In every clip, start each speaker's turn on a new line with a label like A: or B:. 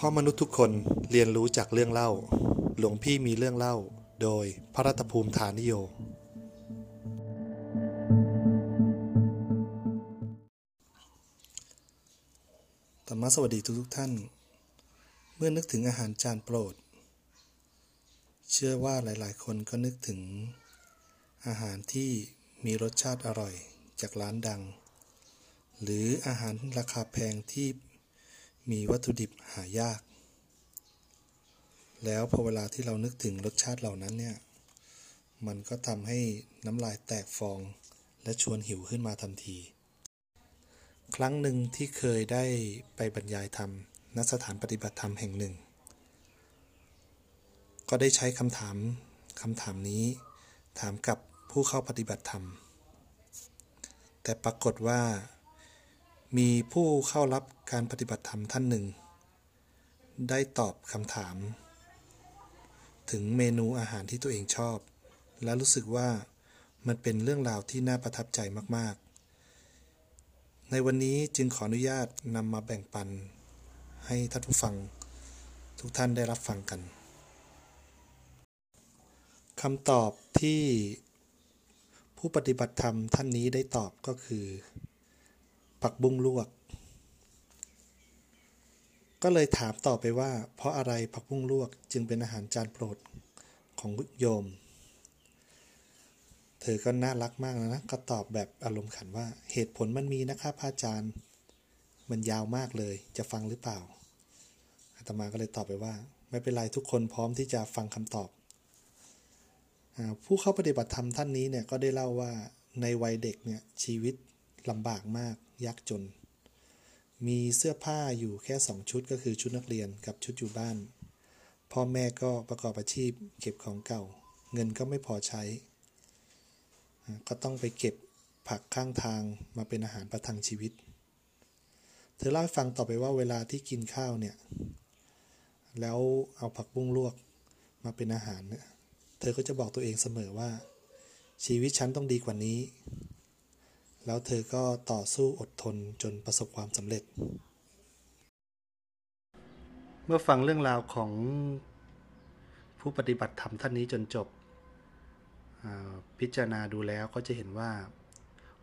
A: เพราะมนุษย์ทุกคนเรียนรู้จากเรื่องเล่า หลวงพี่มีเรื่องเล่า โดยพระรัตภูมิฐานิโย ธรรมะสวัสดีทุกทุกท่าน เมื่อนึกถึงอาหารจานโปรด เชื่อว่าหลายๆ คนก็นึกถึง อาหารที่มีรสชาติอร่อยจากร้านดัง หรืออาหารราคาแพงที่ มีวัตถุดิบหายาก แล้วพอเวลาที่เรานึกถึงรสชาติเหล่านั้นเนี่ย มันก็ทำให้น้ำลายแตกฟอง และชวนหิวขึ้นมาทันที ครั้งหนึ่งที่เคยได้ไปบรรยายธรรมณสถานปฏิบัติธรรมแห่งหนึ่ง ก็ได้ใช้คำถามคำถามนี้ ถามกับผู้เข้าปฏิบัติธรรม แต่ปรากฏว่า มีผู้เข้ารับการปฏิบัติธรรมท่านหนึ่ง ได้ตอบคำถาม ถึงเมนูอาหารที่ตัวเองชอบ และรู้สึกว่ามันเป็นเรื่องราวที่น่าประทับใจมาก ๆ ในวันนี้จึงขออนุญาตนำมาแบ่งปัน ให้ท่านผู้ฟัง ทุกท่านได้รับฟังกันคำตอบที่ผู้ปฏิบัติธรรมท่านนี้ได้ตอบก็คือ ผักบุ้งลวก ก็เลยถามต่อไปว่า เพราะอะไรผักบุ้งลวกจึงเป็นอาหารจานโปรดของโยม เธอก็น่ารักมากนะ ก็ตอบแบบอารมณ์ขันว่า เหตุผลมันมีนะครับพระอาจารย์ มันยาวมากเลย จะฟังหรือเปล่า อาตมาก็เลยตอบไปว่า ไม่เป็นไรทุกคนพร้อมที่จะฟังคำตอบอผู้เข้าปฏิบัติธรรมท่านนี้เนี่ยก็ได้เล่าว่าในวัยเด็กเนี่ยชีวิต ลำบากมากยากจน มีเสื้อผ้าอยู่แค่สองชุดก็คือชุดนักเรียนกับชุดอยู่บ้าน พ่อแม่ก็ประกอบอาชีพเก็บของเก่า เงินก็ไม่พอใช้ ก็ต้องไปเก็บผักข้างทางมาเป็นอาหารประทังชีวิต เธอเล่าให้ฟังต่อไปว่าเวลาที่กินข้าวเนี่ย แล้วเอาผักบุ้งลวกมาเป็นอาหารเนี่ย เธอก็จะบอกตัวเองเสมอว่า ชีวิตฉันต้องดีกว่านี้ แล้วเธอก็ต่อสู้อดทนจนประสบความสำเร็จ เมื่อฟังเรื่องราวของผู้ปฏิบัติธรรมท่านนี้จนจบ พิจารณาดูแล้วก็จะเห็นว่า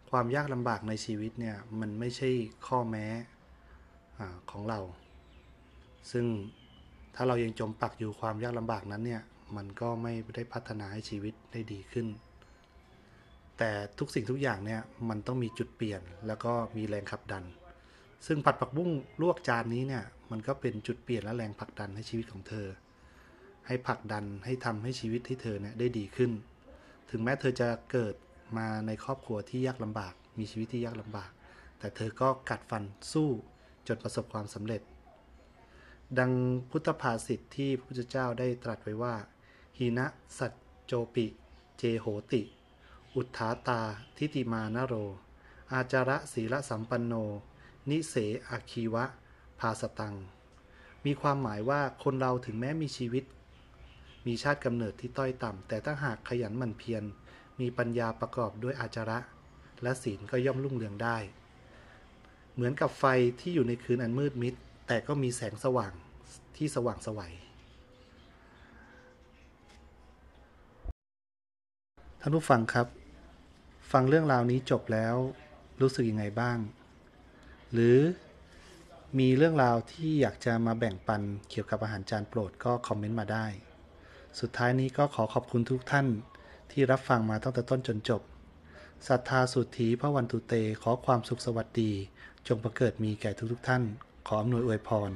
A: ความยากลำบากในชีวิตเนี่ย มันไม่ใช่ข้อแม้อของเรา ซึ่งถ้าเรายังจมปักอยู่ความยากลำบากนั้นเนี่ย มันก็ไม่ได้พัฒนาให้ชีวิตได้ดีขึ้น แต่ทุกสิ่งทุกอย่างเนี่ยมันต้องมีจุดเปลี่ยนแล้วก็มีแรงขับดัน ซึ่งผัดผักบุ้งลวกจานนี้เนี่ยมันก็เป็นจุดเปลี่ยนและแรงผลักดันให้ชีวิตของเธอ ให้ผลักดันให้ทำให้ชีวิตที่เธอเนี่ยได้ดีขึ้น ถึงแม้เธอจะเกิดมาในครอบครัวที่ยากลำบาก มีชีวิตที่ยากลำบาก แต่เธอก็กัดฟันสู้จนประสบความสำเร็จ ดังพุทธภาษิตที่พระพุทธเจ้าได้ตรัสไว้ว่า หีนะสัจโจปิ เจโหติ อุทธาตา ทิติมานโร อาจาระศีลสัมปันโน นิเสอาคีวะ ภาสตัง มีความหมายว่าคนเราถึงแม้มีชีวิต มีชาติกำเนิดที่ต้อยต่ำ แต่ถ้าหากขยันหมั่นเพียร มีปัญญาประกอบด้วยอาจาระ และศีลก็ย่อมรุ่งเรืองได้ เหมือนกับไฟที่อยู่ในคืนอันมืดมิด แต่ก็มีแสงสว่างที่สว่างสวัยท่านผู้ฟังครับ ฟังเรื่องราวนี้จบแล้วรู้สึกยังไงบ้าง หรือมีเรื่องราวที่อยากจะมาแบ่งปันเกี่ยวกับอาหารจานโปรดก็คอมเมนต์มาได้ สุดท้ายนี้ก็ขอขอบคุณทุกท่านที่รับฟังมาตั้งแต่ต้นจนจบศรัทธาสุทธีพระวันตุเตขอความสุขสวัสดี จงประเกิดมีแก่ทุกๆท่าน ขออำนวยอวยพร